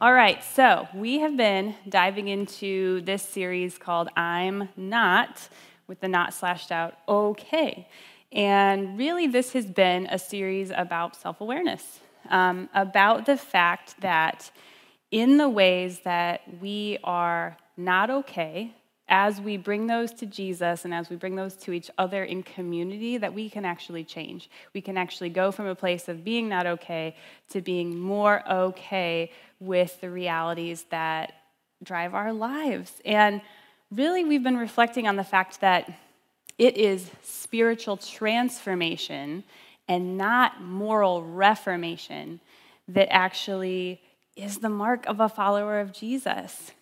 All right, so we have been diving into this series called I'm Not, with the not slashed out, okay. And really, this has been a series about self awareness, um, about the fact that in the ways that we are not okay, as we bring those to Jesus and as we bring those to each other in community, that we can actually change. We can actually go from a place of being not okay to being more okay with the realities that drive our lives. And really, we've been reflecting on the fact that it is spiritual transformation and not moral reformation that actually is the mark of a follower of Jesus.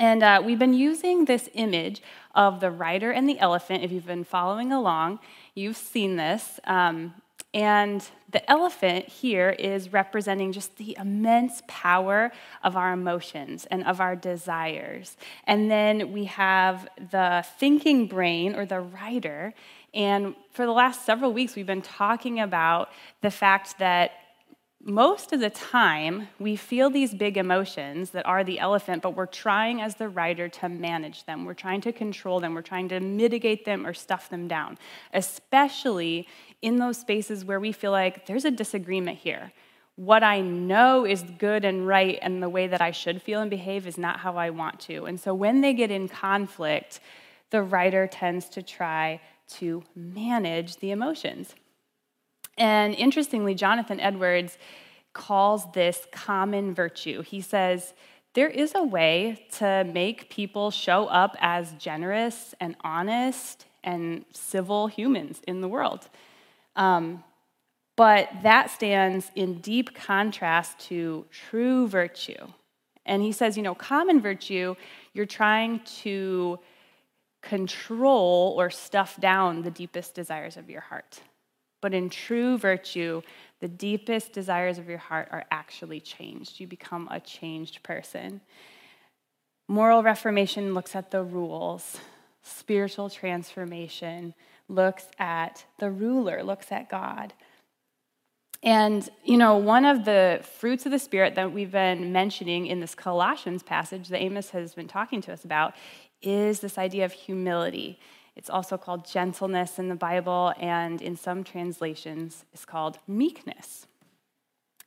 And uh, we've been using this image of the rider and the elephant. If you've been following along, you've seen this. Um, and the elephant here is representing just the immense power of our emotions and of our desires. And then we have the thinking brain or the rider. And for the last several weeks, we've been talking about the fact that most of the time, we feel these big emotions that are the elephant, but we're trying as the rider to manage them. We're trying to control them. We're trying to mitigate them or stuff them down, especially in those spaces where we feel like there's a disagreement here. What I know is good and right, and the way that I should feel and behave is not how I want to. And so when they get in conflict, the rider tends to try to manage the emotions. And interestingly, Jonathan Edwards calls this common virtue. He says, there is a way to make people show up as generous and honest and civil humans in the world. Um, but that stands in deep contrast to true virtue. And he says, you know, common virtue, you're trying to control or stuff down the deepest desires of your heart. But in true virtue, the deepest desires of your heart are actually changed. You become a changed person. Moral reformation looks at the rules, spiritual transformation looks at the ruler, looks at God. And, you know, one of the fruits of the Spirit that we've been mentioning in this Colossians passage that Amos has been talking to us about is this idea of humility. It's also called gentleness in the Bible, and in some translations, it's called meekness.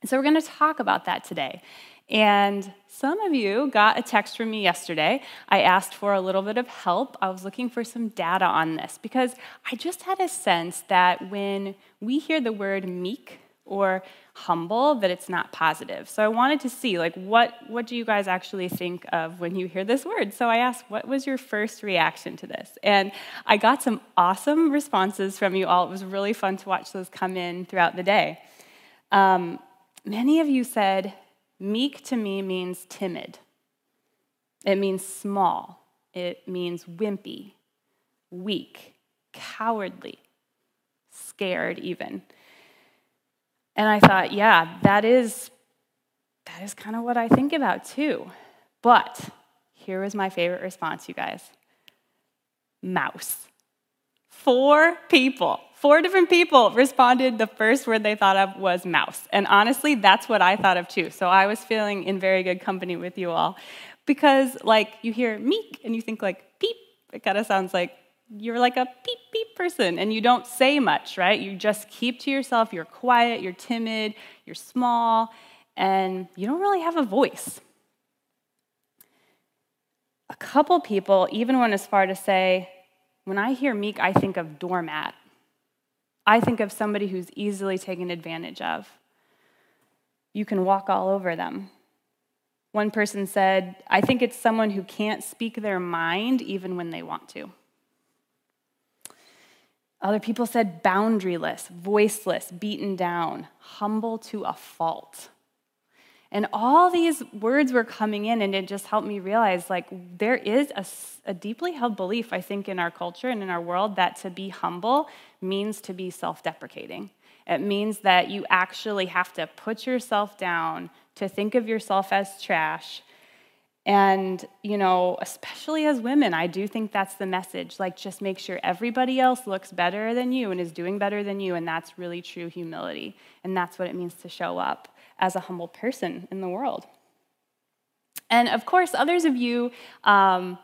So, we're going to talk about that today. And some of you got a text from me yesterday. I asked for a little bit of help. I was looking for some data on this because I just had a sense that when we hear the word meek or humble that it's not positive. So I wanted to see like what what do you guys actually think of when you hear this word? So I asked what was your first reaction to this? And I got some awesome responses from you all. It was really fun to watch those come in throughout the day. Um, many of you said meek to me means timid. It means small. It means wimpy, weak, cowardly, scared even. And I thought, yeah, that is that is kind of what I think about too. But here was my favorite response, you guys. Mouse. Four people, four different people responded. The first word they thought of was mouse. And honestly, that's what I thought of too. So I was feeling in very good company with you all. Because, like, you hear meek and you think, like, peep. It kind of sounds like you're like a beep beep person and you don't say much, right? You just keep to yourself. You're quiet, you're timid, you're small, and you don't really have a voice. A couple people even went as far to say, when I hear meek, I think of doormat. I think of somebody who's easily taken advantage of. You can walk all over them. One person said, I think it's someone who can't speak their mind even when they want to. Other people said boundaryless, voiceless, beaten down, humble to a fault. And all these words were coming in, and it just helped me realize like there is a, a deeply held belief, I think, in our culture and in our world that to be humble means to be self deprecating. It means that you actually have to put yourself down, to think of yourself as trash. And, you know, especially as women, I do think that's the message. Like, just make sure everybody else looks better than you and is doing better than you. And that's really true humility. And that's what it means to show up as a humble person in the world. And of course, others of you um,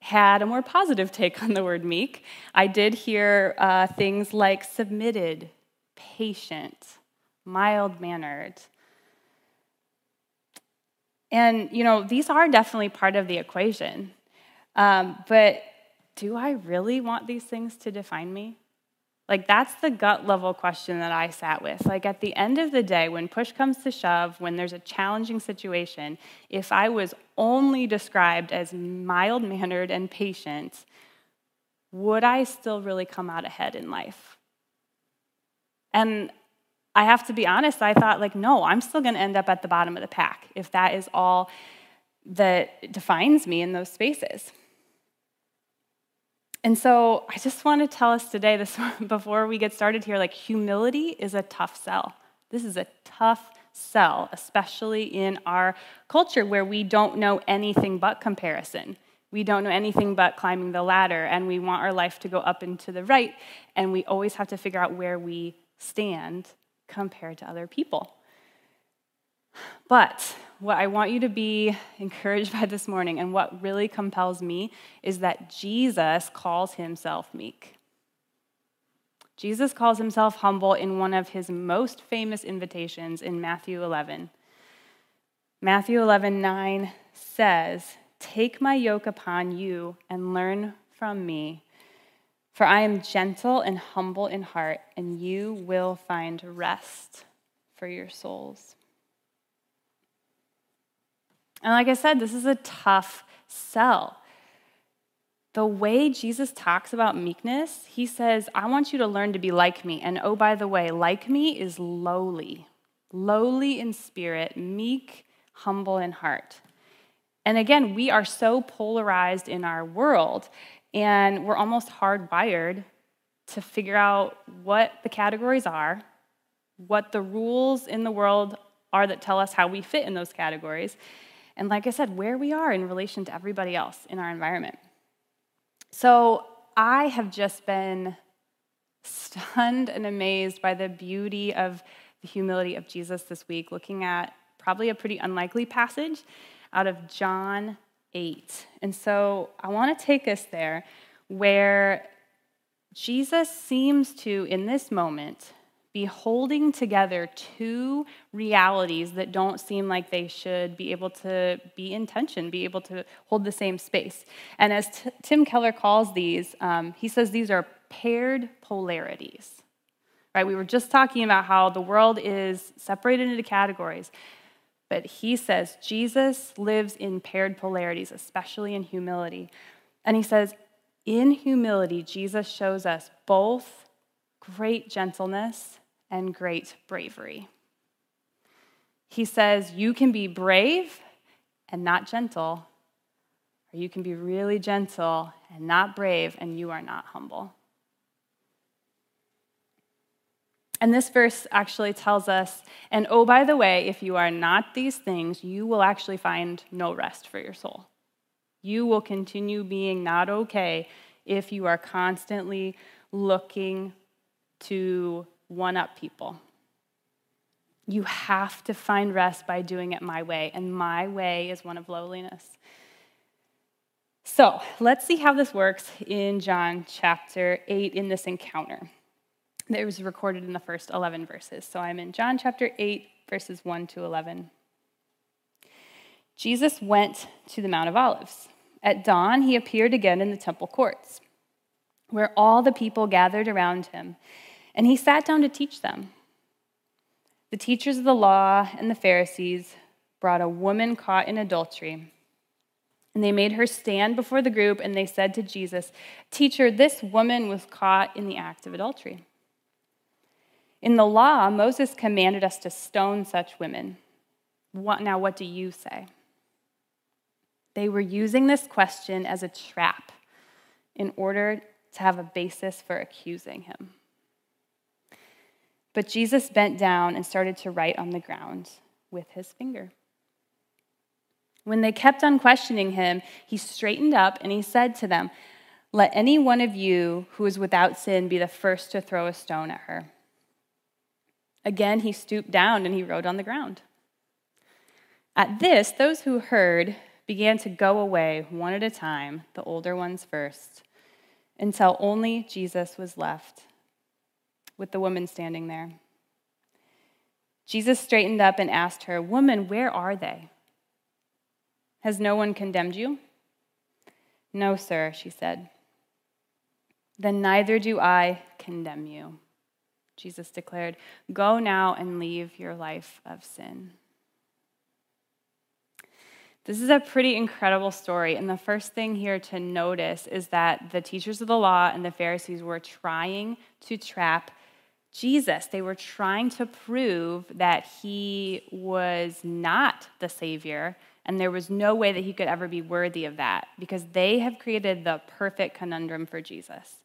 had a more positive take on the word meek. I did hear uh, things like submitted, patient, mild mannered. And, you know, these are definitely part of the equation. Um, but do I really want these things to define me? Like, that's the gut level question that I sat with. Like, at the end of the day, when push comes to shove, when there's a challenging situation, if I was only described as mild mannered and patient, would I still really come out ahead in life? And I have to be honest, I thought, like, no, I'm still going to end up at the bottom of the pack if that is all that defines me in those spaces. And so I just want to tell us today, this before we get started here, like humility is a tough sell. This is a tough sell, especially in our culture where we don't know anything but comparison. We don't know anything but climbing the ladder, and we want our life to go up and to the right, and we always have to figure out where we stand compared to other people. But what I want you to be encouraged by this morning, and what really compels me, is that Jesus calls himself meek. Jesus calls himself humble in one of his most famous invitations in Matthew 11. Matthew 11, 9 says, Take my yoke upon you and learn from me, for I am gentle and humble in heart, and you will find rest for your souls. And like I said, this is a tough sell. The way Jesus talks about meekness, he says, I want you to learn to be like me. And oh, by the way, like me is lowly, lowly in spirit, meek, humble in heart. And again, we are so polarized in our world, and we're almost hardwired to figure out what the categories are, what the rules in the world are that tell us how we fit in those categories, and like I said, where we are in relation to everybody else in our environment. So I have just been stunned and amazed by the beauty of the humility of Jesus this week, looking at probably a pretty unlikely passage out of John 8. And so I want to take us there where Jesus seems to, in this moment, be holding together two realities that don't seem like they should be able to be in tension, be able to hold the same space. And as T- Tim Keller calls these, um, he says these are paired polarities. Right? We were just talking about how the world is separated into categories. But he says Jesus lives in paired polarities, especially in humility. And he says, in humility, Jesus shows us both great gentleness and great bravery. He says, You can be brave and not gentle, or you can be really gentle and not brave, and you are not humble. And this verse actually tells us, and oh, by the way, if you are not these things, you will actually find no rest for your soul. You will continue being not okay if you are constantly looking to one up people. You have to find rest by doing it my way, and my way is one of lowliness. So let's see how this works in John chapter 8 in this encounter that was recorded in the first 11 verses. So I'm in John chapter 8, verses 1 to 11. Jesus went to the Mount of Olives. At dawn, he appeared again in the temple courts, where all the people gathered around him and he sat down to teach them. The teachers of the law and the Pharisees brought a woman caught in adultery. And they made her stand before the group, and they said to Jesus, Teacher, this woman was caught in the act of adultery. In the law, Moses commanded us to stone such women. what, now, what do you say? They were using this question as a trap in order to have a basis for accusing him. But Jesus bent down and started to write on the ground with his finger. When they kept on questioning him, he straightened up and he said to them, Let any one of you who is without sin be the first to throw a stone at her. Again, he stooped down and he wrote on the ground. At this, those who heard began to go away one at a time, the older ones first, until only Jesus was left, with the woman standing there. Jesus straightened up and asked her, Woman, where are they? Has no one condemned you? No, sir, she said. Then neither do I condemn you. Jesus declared, Go now and leave your life of sin. This is a pretty incredible story. And the first thing here to notice is that the teachers of the law and the Pharisees were trying to trap Jesus. They were trying to prove that he was not the Savior, and there was no way that he could ever be worthy of that because they have created the perfect conundrum for Jesus.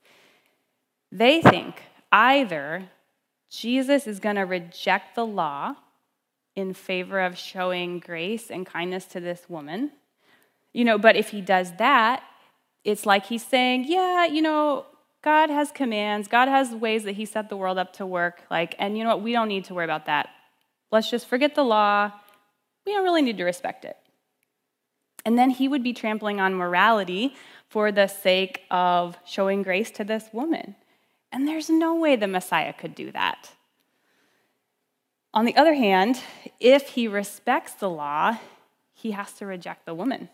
They think either Jesus is going to reject the law in favor of showing grace and kindness to this woman. You know, but if he does that, it's like he's saying, yeah, you know, God has commands, God has ways that he set the world up to work, like, and you know what, we don't need to worry about that. Let's just forget the law. We don't really need to respect it. And then he would be trampling on morality for the sake of showing grace to this woman. And there's no way the Messiah could do that. On the other hand, if he respects the law, he has to reject the woman.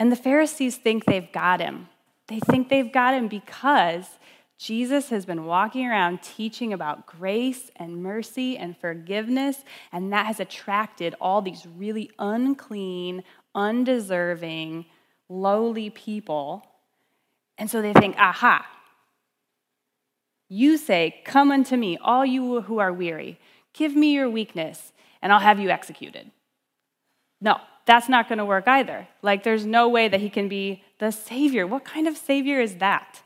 And the Pharisees think they've got him. They think they've got him because Jesus has been walking around teaching about grace and mercy and forgiveness, and that has attracted all these really unclean, undeserving, lowly people and so they think, aha, you say, Come unto me, all you who are weary. Give me your weakness, and I'll have you executed. No, that's not going to work either. Like, there's no way that he can be the Savior. What kind of Savior is that?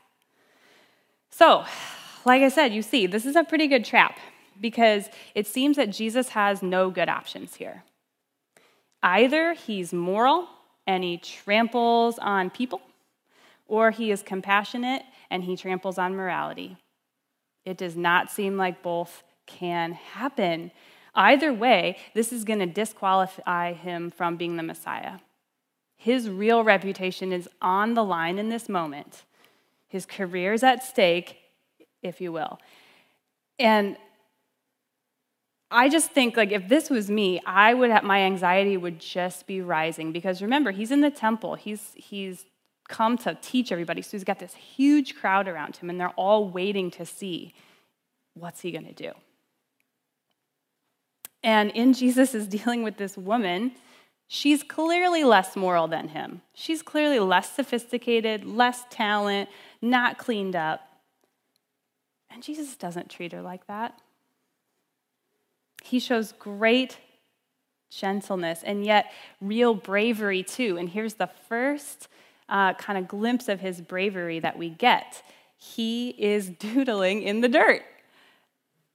So, like I said, you see, this is a pretty good trap because it seems that Jesus has no good options here. Either he's moral and he tramples on people, or he is compassionate and he tramples on morality. It does not seem like both can happen. Either way, this is going to disqualify him from being the Messiah. His real reputation is on the line in this moment. His career is at stake, if you will. And I just think like if this was me, I would have my anxiety would just be rising because remember, he's in the temple. He's he's come to teach everybody. So he's got this huge crowd around him, and they're all waiting to see what's he going to do. And in Jesus is dealing with this woman. She's clearly less moral than him. She's clearly less sophisticated, less talent, not cleaned up. And Jesus doesn't treat her like that. He shows great gentleness and yet real bravery too. And here's the first uh, kind of glimpse of his bravery that we get. He is doodling in the dirt.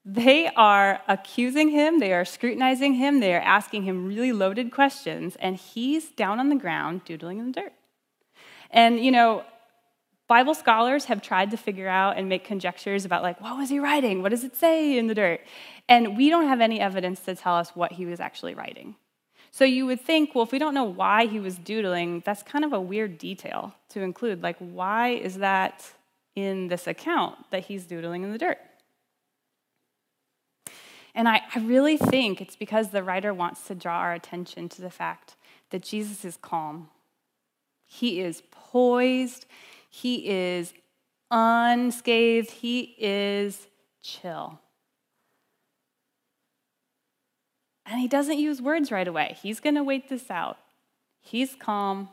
They are accusing him, they are scrutinizing him, they are asking him really loaded questions, and he's down on the ground doodling in the dirt. And, you know, Bible scholars have tried to figure out and make conjectures about, like, what was he writing? What does it say in the dirt? And we don't have any evidence to tell us what he was actually writing. So you would think, well, if we don't know why he was doodling, that's kind of a weird detail to include. Like, why is that in this account that he's doodling in the dirt? And I, I really think it's because the writer wants to draw our attention to the fact that Jesus is calm. He is poised. He is unscathed. He is chill. And he doesn't use words right away. He's going to wait this out. He's calm.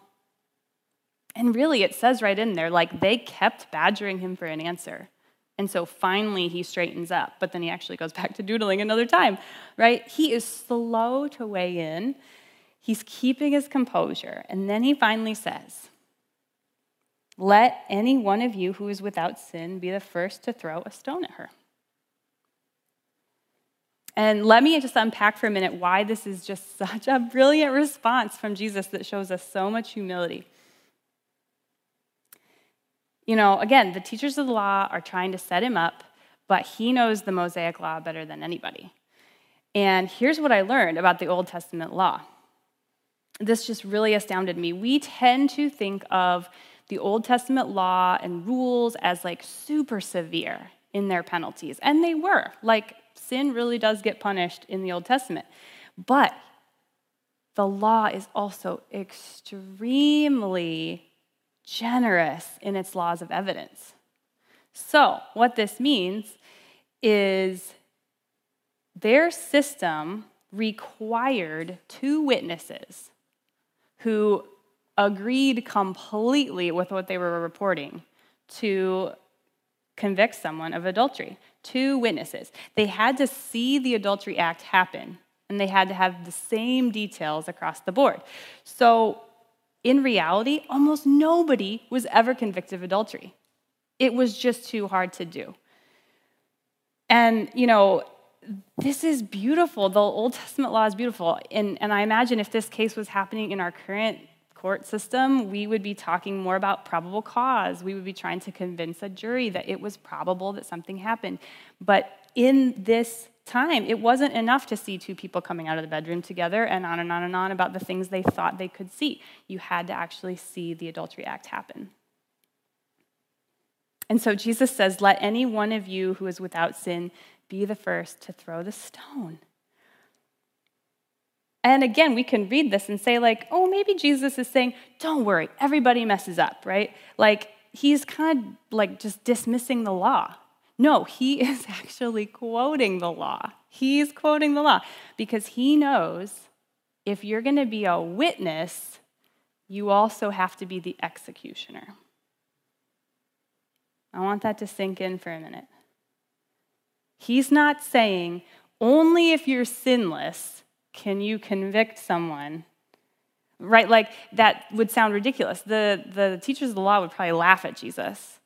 And really, it says right in there, like they kept badgering him for an answer. And so finally he straightens up, but then he actually goes back to doodling another time, right? He is slow to weigh in. He's keeping his composure. And then he finally says, Let any one of you who is without sin be the first to throw a stone at her. And let me just unpack for a minute why this is just such a brilliant response from Jesus that shows us so much humility. You know, again, the teachers of the law are trying to set him up, but he knows the Mosaic law better than anybody. And here's what I learned about the Old Testament law. This just really astounded me. We tend to think of the Old Testament law and rules as like super severe in their penalties, and they were. Like, sin really does get punished in the Old Testament. But the law is also extremely generous in its laws of evidence. So, what this means is their system required two witnesses who agreed completely with what they were reporting to convict someone of adultery. Two witnesses. They had to see the adultery act happen, and they had to have the same details across the board. So, in reality, almost nobody was ever convicted of adultery. It was just too hard to do. And, you know, this is beautiful. The Old Testament law is beautiful. And, and I imagine if this case was happening in our current court system, we would be talking more about probable cause. We would be trying to convince a jury that it was probable that something happened. But in this time, it wasn't enough to see two people coming out of the bedroom together and on and on and on about the things they thought they could see. You had to actually see the adultery act happen. And so Jesus says, Let any one of you who is without sin be the first to throw the stone. And again, we can read this and say, like, oh, maybe Jesus is saying, don't worry, everybody messes up, right? Like, he's kind of like just dismissing the law. No, he is actually quoting the law. He's quoting the law because he knows if you're going to be a witness, you also have to be the executioner. I want that to sink in for a minute. He's not saying only if you're sinless can you convict someone? Right? Like that would sound ridiculous. The, the teachers of the law would probably laugh at Jesus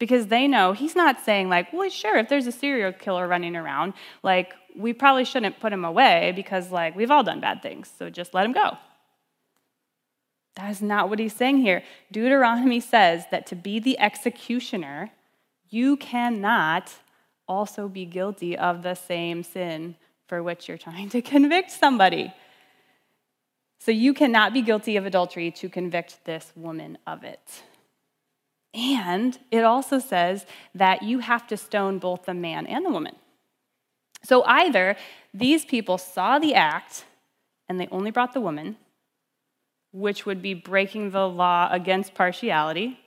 because they know he's not saying, like, well, sure, if there's a serial killer running around, like, we probably shouldn't put him away because, like, we've all done bad things, so just let him go. That is not what he's saying here. Deuteronomy says that to be the executioner, you cannot also be guilty of the same sin for which you're trying to convict somebody. So you cannot be guilty of adultery to convict this woman of it. And it also says that you have to stone both the man and the woman. So either these people saw the act and they only brought the woman, which would be breaking the law against partiality.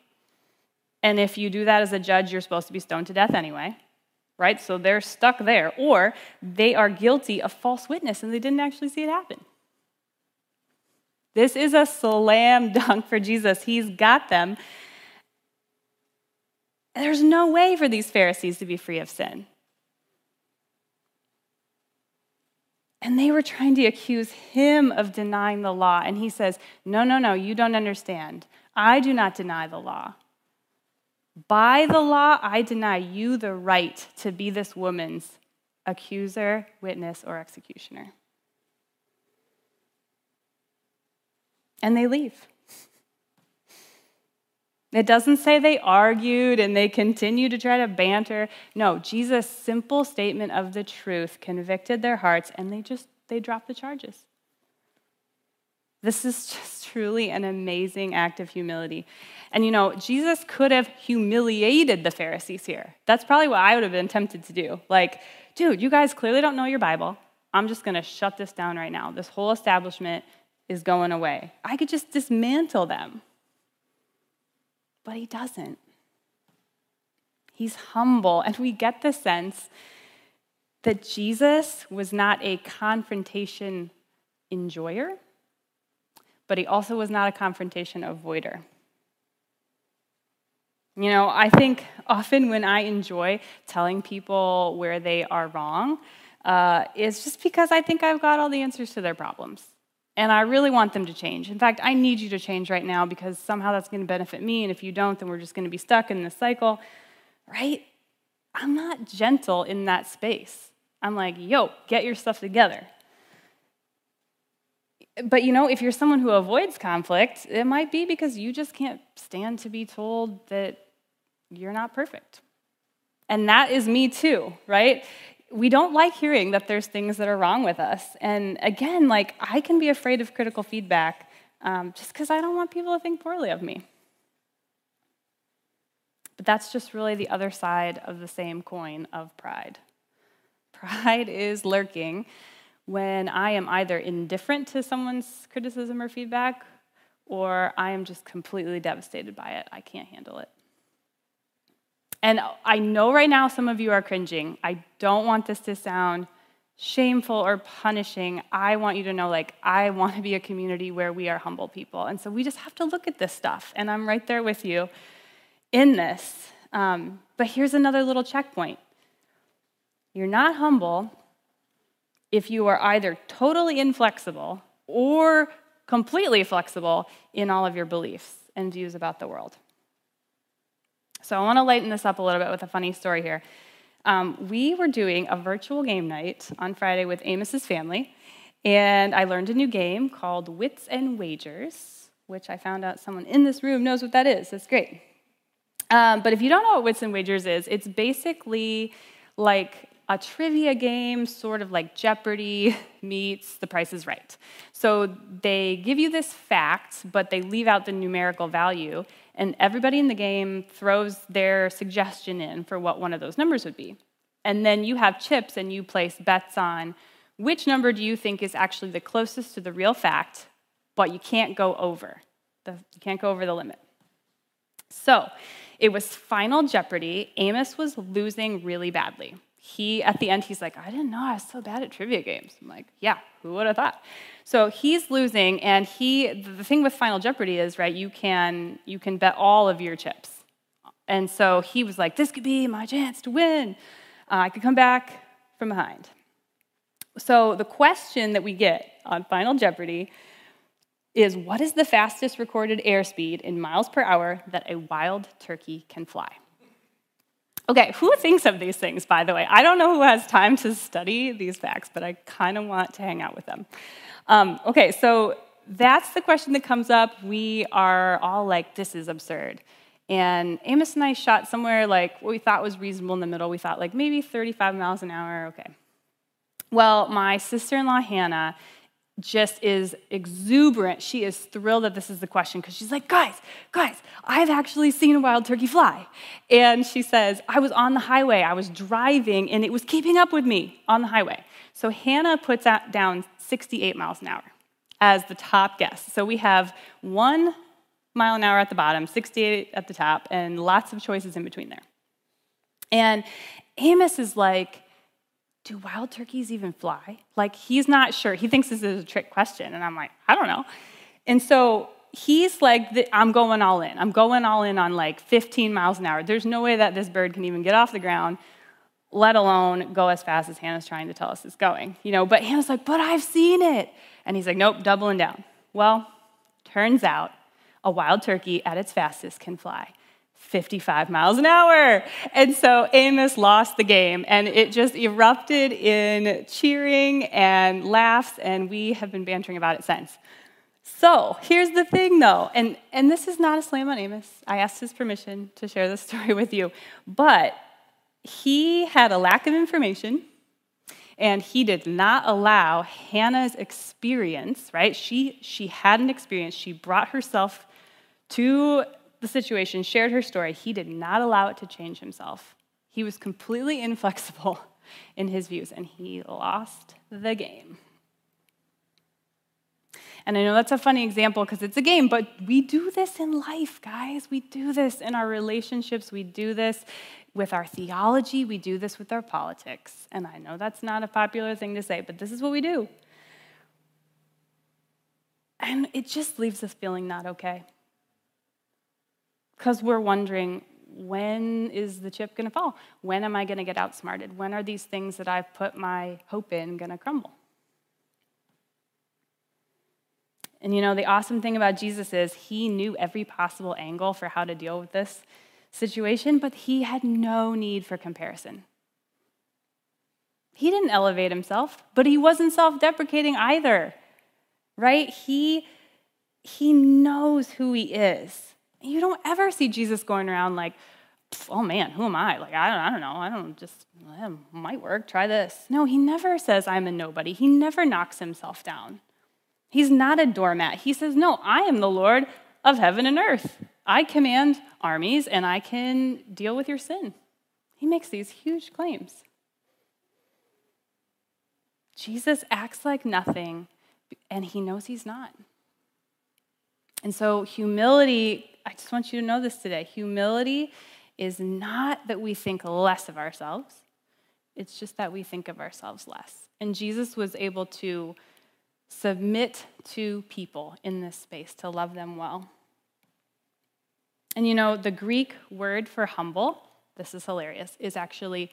And if you do that as a judge, you're supposed to be stoned to death anyway right? So they're stuck there. Or they are guilty of false witness and they didn't actually see it happen. This is a slam dunk for Jesus. He's got them. There's no way for these Pharisees to be free of sin. And they were trying to accuse him of denying the law. And he says, No, no, no, you don't understand. I do not deny the law. By the law, I deny you the right to be this woman's accuser, witness, or executioner. And they leave. It doesn't say they argued and they continue to try to banter. No, Jesus' simple statement of the truth convicted their hearts and they just they dropped the charges. This is just truly an amazing act of humility. And you know, Jesus could have humiliated the Pharisees here. That's probably what I would have been tempted to do. Like, dude, you guys clearly don't know your Bible. I'm just going to shut this down right now. This whole establishment is going away. I could just dismantle them. But he doesn't. He's humble. And we get the sense that Jesus was not a confrontation enjoyer, but he also was not a confrontation avoider. You know, I think often when I enjoy telling people where they are wrong, uh, it's just because I think I've got all the answers to their problems. And I really want them to change. In fact, I need you to change right now because somehow that's going to benefit me. And if you don't, then we're just going to be stuck in this cycle, right? I'm not gentle in that space. I'm like, yo, get your stuff together. But you know, if you're someone who avoids conflict, it might be because you just can't stand to be told that you're not perfect. And that is me too, right? We don't like hearing that there's things that are wrong with us. And again, like, I can be afraid of critical feedback um, just because I don't want people to think poorly of me. But that's just really the other side of the same coin of pride. Pride is lurking when I am either indifferent to someone's criticism or feedback, or I am just completely devastated by it. I can't handle it. And I know right now some of you are cringing. I don't want this to sound shameful or punishing. I want you to know, like, I want to be a community where we are humble people. And so we just have to look at this stuff. And I'm right there with you in this. Um, but here's another little checkpoint you're not humble if you are either totally inflexible or completely flexible in all of your beliefs and views about the world. So I want to lighten this up a little bit with a funny story here. Um, we were doing a virtual game night on Friday with Amos's family, and I learned a new game called Wits and Wagers, which I found out someone in this room knows what that is. That's great. Um, but if you don't know what Wits and Wagers is, it's basically like a trivia game, sort of like Jeopardy meets The Price is Right. So they give you this fact, but they leave out the numerical value, and everybody in the game throws their suggestion in for what one of those numbers would be. And then you have chips and you place bets on which number do you think is actually the closest to the real fact, but you can't go over. The, you can't go over the limit. So it was Final Jeopardy. Amos was losing really badly he at the end he's like i didn't know i was so bad at trivia games. I'm like yeah who would have thought? So he's losing and he the thing with final jeopardy is right you can you can bet all of your chips. And so he was like this could be my chance to win. Uh, i could come back from behind. So the question that we get on final jeopardy is what is the fastest recorded airspeed in miles per hour that a wild turkey can fly Okay, who thinks of these things, by the way? I don't know who has time to study these facts, but I kind of want to hang out with them. Um, okay, so that's the question that comes up. We are all like, this is absurd. And Amos and I shot somewhere like what we thought was reasonable in the middle. We thought like maybe 35 miles an hour, okay. Well, my sister in law, Hannah, just is exuberant. She is thrilled that this is the question because she's like, guys, guys, I've actually seen a wild turkey fly. And she says, I was on the highway, I was driving, and it was keeping up with me on the highway. So Hannah puts down 68 miles an hour as the top guess. So we have one mile an hour at the bottom, 68 at the top, and lots of choices in between there. And Amos is like, do wild turkeys even fly? Like, he's not sure. He thinks this is a trick question. And I'm like, I don't know. And so he's like, I'm going all in. I'm going all in on like 15 miles an hour. There's no way that this bird can even get off the ground, let alone go as fast as Hannah's trying to tell us it's going. You know, but Hannah's like, but I've seen it. And he's like, nope, doubling down. Well, turns out a wild turkey at its fastest can fly 55 miles an hour. And so Amos lost the game, and it just erupted in cheering and laughs, and we have been bantering about it since. So here's the thing, though, and, and this is not a slam on Amos. I asked his permission to share this story with you, but he had a lack of information. And he did not allow Hannah's experience, right? She, she had an experience. She brought herself to the situation, shared her story, he did not allow it to change himself. He was completely inflexible in his views, and he lost the game. And I know that's a funny example because it's a game, but we do this in life, guys. We do this in our relationships. We do this with our theology. We do this with our politics. And I know that's not a popular thing to say, but this is what we do. And it just leaves us feeling not okay because we're wondering when is the chip going to fall? When am I going to get outsmarted? When are these things that I've put my hope in going to crumble? And you know, the awesome thing about Jesus is he knew every possible angle for how to deal with this situation, but he had no need for comparison. He didn't elevate himself, but he wasn't self deprecating either, right? He, he knows who he is. You don't ever see Jesus going around like, oh man, who am I? Like, I don't, I don't know. I don't just, it might work. Try this. No, he never says I'm a nobody. He never knocks himself down. He's not a doormat. He says, no, I am the Lord of heaven and earth. I command armies and I can deal with your sin. He makes these huge claims. Jesus acts like nothing, and he knows he's not. And so, humility, I just want you to know this today humility is not that we think less of ourselves, it's just that we think of ourselves less. And Jesus was able to submit to people in this space, to love them well. And you know, the Greek word for humble, this is hilarious, is actually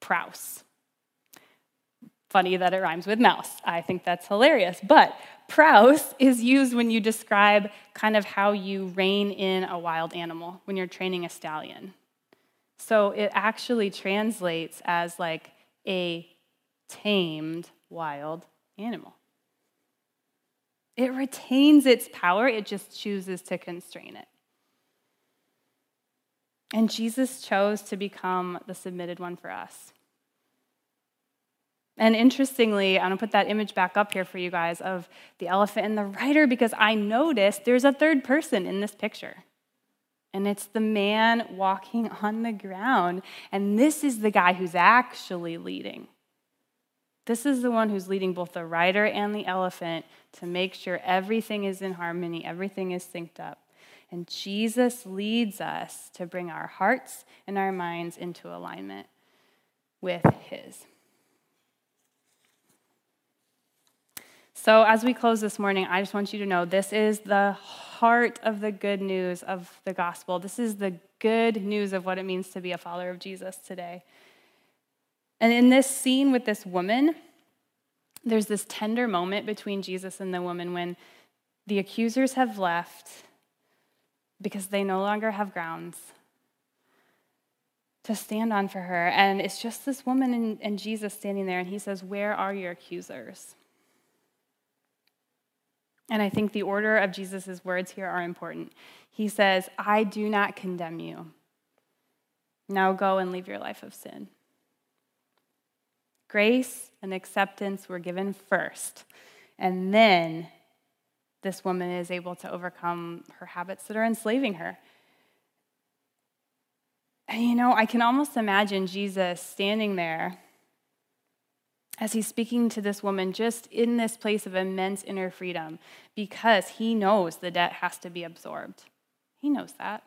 praus. Funny that it rhymes with mouse. I think that's hilarious. But praus is used when you describe kind of how you rein in a wild animal when you're training a stallion. So it actually translates as like a tamed wild animal. It retains its power, it just chooses to constrain it. And Jesus chose to become the submitted one for us. And interestingly, I'm gonna put that image back up here for you guys of the elephant and the rider because I noticed there's a third person in this picture. And it's the man walking on the ground. And this is the guy who's actually leading. This is the one who's leading both the rider and the elephant to make sure everything is in harmony, everything is synced up. And Jesus leads us to bring our hearts and our minds into alignment with His. So, as we close this morning, I just want you to know this is the heart of the good news of the gospel. This is the good news of what it means to be a follower of Jesus today. And in this scene with this woman, there's this tender moment between Jesus and the woman when the accusers have left because they no longer have grounds to stand on for her. And it's just this woman and, and Jesus standing there, and he says, Where are your accusers? And I think the order of Jesus' words here are important. He says, I do not condemn you. Now go and leave your life of sin. Grace and acceptance were given first, and then this woman is able to overcome her habits that are enslaving her. And you know, I can almost imagine Jesus standing there as he's speaking to this woman just in this place of immense inner freedom because he knows the debt has to be absorbed. He knows that.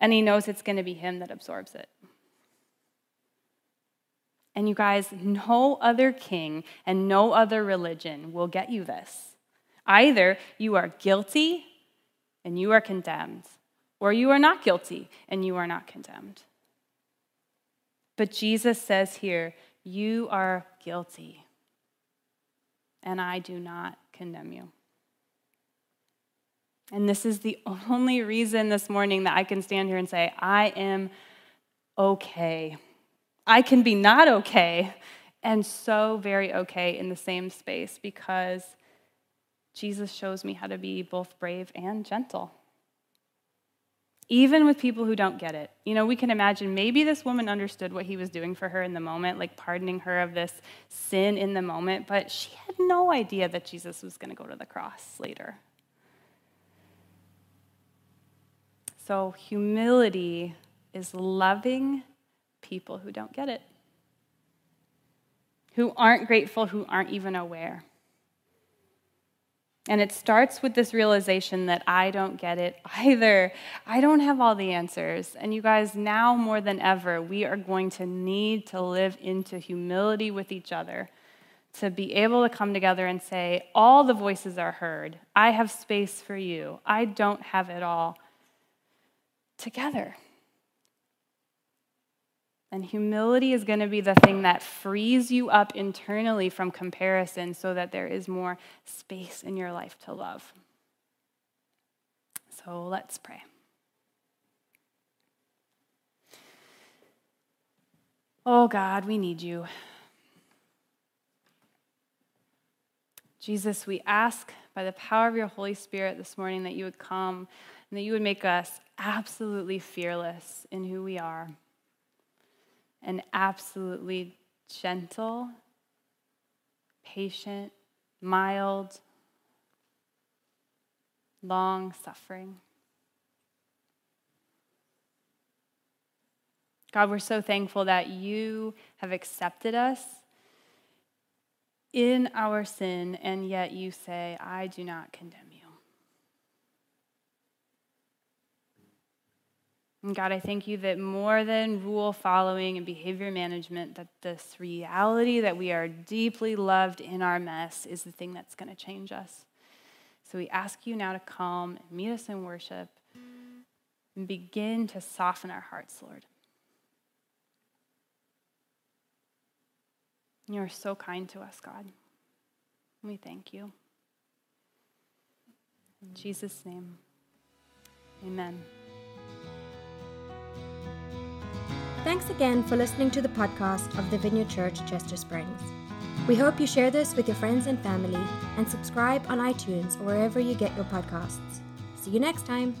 And he knows it's going to be him that absorbs it. And you guys, no other king and no other religion will get you this. Either you are guilty and you are condemned, or you are not guilty and you are not condemned. But Jesus says here, you are guilty, and I do not condemn you. And this is the only reason this morning that I can stand here and say, I am okay. I can be not okay and so very okay in the same space because Jesus shows me how to be both brave and gentle even with people who don't get it. You know, we can imagine maybe this woman understood what he was doing for her in the moment, like pardoning her of this sin in the moment, but she had no idea that Jesus was going to go to the cross later. So, humility is loving people who don't get it, who aren't grateful, who aren't even aware. And it starts with this realization that I don't get it either. I don't have all the answers. And you guys, now more than ever, we are going to need to live into humility with each other to be able to come together and say, All the voices are heard. I have space for you. I don't have it all together. And humility is going to be the thing that frees you up internally from comparison so that there is more space in your life to love. So let's pray. Oh God, we need you. Jesus, we ask by the power of your Holy Spirit this morning that you would come and that you would make us absolutely fearless in who we are and absolutely gentle, patient, mild, long suffering. God, we're so thankful that you have accepted us in our sin, and yet you say, I do not condemn you. And God, I thank you that more than rule following and behavior management, that this reality that we are deeply loved in our mess is the thing that's going to change us. So we ask you now to come and meet us in worship and begin to soften our hearts, Lord. You are so kind to us, God. We thank you. In Jesus' name, amen. Thanks again for listening to the podcast of the Vineyard Church Chester Springs. We hope you share this with your friends and family and subscribe on iTunes or wherever you get your podcasts. See you next time.